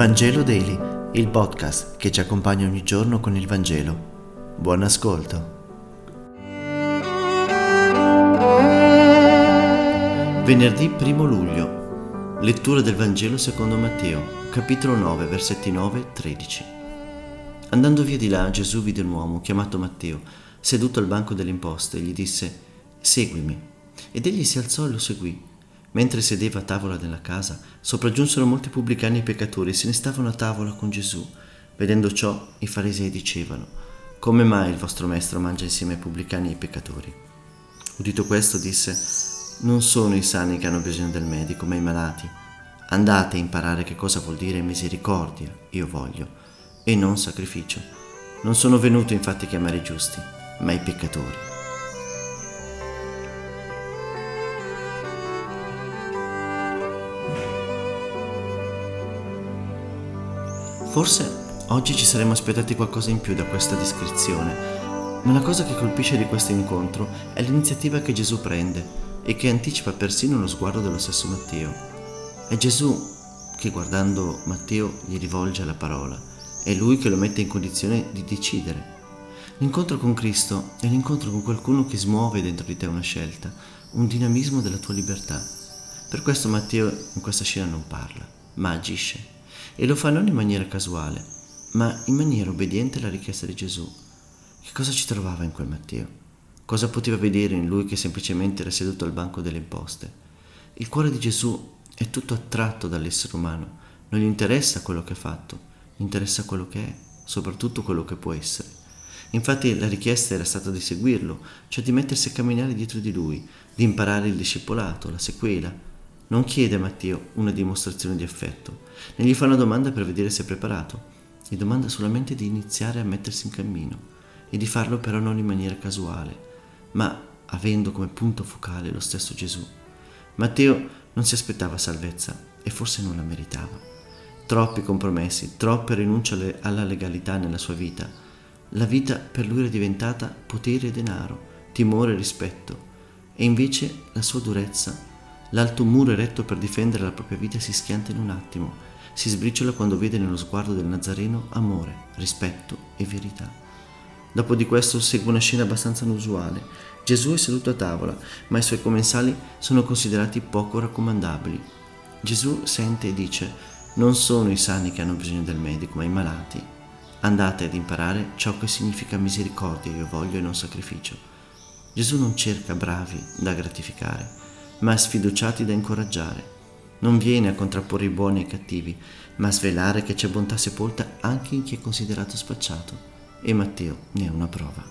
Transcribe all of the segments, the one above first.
Vangelo Daily, il podcast che ci accompagna ogni giorno con il Vangelo. Buon ascolto. Venerdì 1 luglio. Lettura del Vangelo secondo Matteo, capitolo 9, versetti 9 e 13. Andando via di là, Gesù vide un uomo chiamato Matteo, seduto al banco delle imposte, e gli disse: Seguimi. Ed egli si alzò e lo seguì. Mentre sedeva a tavola nella casa, sopraggiunsero molti pubblicani e peccatori e se ne stavano a tavola con Gesù. Vedendo ciò, i farisei dicevano, come mai il vostro maestro mangia insieme ai pubblicani e ai peccatori? Udito questo, disse, non sono i sani che hanno bisogno del medico, ma i malati. Andate a imparare che cosa vuol dire misericordia, io voglio, e non sacrificio. Non sono venuto infatti a chiamare i giusti, ma i peccatori. Forse oggi ci saremmo aspettati qualcosa in più da questa descrizione, ma la cosa che colpisce di questo incontro è l'iniziativa che Gesù prende e che anticipa persino lo sguardo dello stesso Matteo. È Gesù che guardando Matteo gli rivolge la parola, è lui che lo mette in condizione di decidere. L'incontro con Cristo è l'incontro con qualcuno che smuove dentro di te una scelta, un dinamismo della tua libertà. Per questo Matteo in questa scena non parla, ma agisce e lo fa non in maniera casuale, ma in maniera obbediente alla richiesta di Gesù. Che cosa ci trovava in quel Matteo? Cosa poteva vedere in lui che semplicemente era seduto al banco delle imposte? Il cuore di Gesù è tutto attratto dall'essere umano, non gli interessa quello che ha fatto, gli interessa quello che è, soprattutto quello che può essere. Infatti la richiesta era stata di seguirlo, cioè di mettersi a camminare dietro di lui, di imparare il discepolato, la sequela, non chiede a Matteo una dimostrazione di affetto, né gli fa una domanda per vedere se è preparato, gli domanda solamente di iniziare a mettersi in cammino e di farlo però non in maniera casuale, ma avendo come punto focale lo stesso Gesù. Matteo non si aspettava salvezza e forse non la meritava. Troppi compromessi, troppe rinunce alla legalità nella sua vita. La vita per lui era diventata potere e denaro, timore e rispetto, e invece la sua durezza L'alto muro eretto per difendere la propria vita si schianta in un attimo, si sbriciola quando vede nello sguardo del Nazareno amore, rispetto e verità. Dopo di questo segue una scena abbastanza inusuale. Gesù è seduto a tavola, ma i suoi commensali sono considerati poco raccomandabili. Gesù sente e dice, non sono i sani che hanno bisogno del medico, ma i malati. Andate ad imparare ciò che significa misericordia, io voglio e non sacrificio. Gesù non cerca bravi da gratificare, ma sfiduciati da incoraggiare. Non viene a contrapporre i buoni ai cattivi, ma a svelare che c'è bontà sepolta anche in chi è considerato spacciato. E Matteo ne è una prova.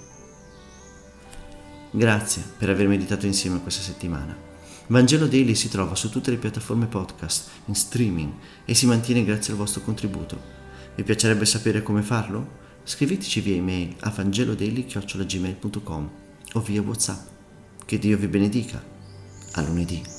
Grazie per aver meditato insieme questa settimana. Vangelo Daily si trova su tutte le piattaforme podcast, in streaming e si mantiene grazie al vostro contributo. Vi piacerebbe sapere come farlo? Scriveteci via email a vangelodaily.gmail.com o via Whatsapp. Che Dio vi benedica a lunedì.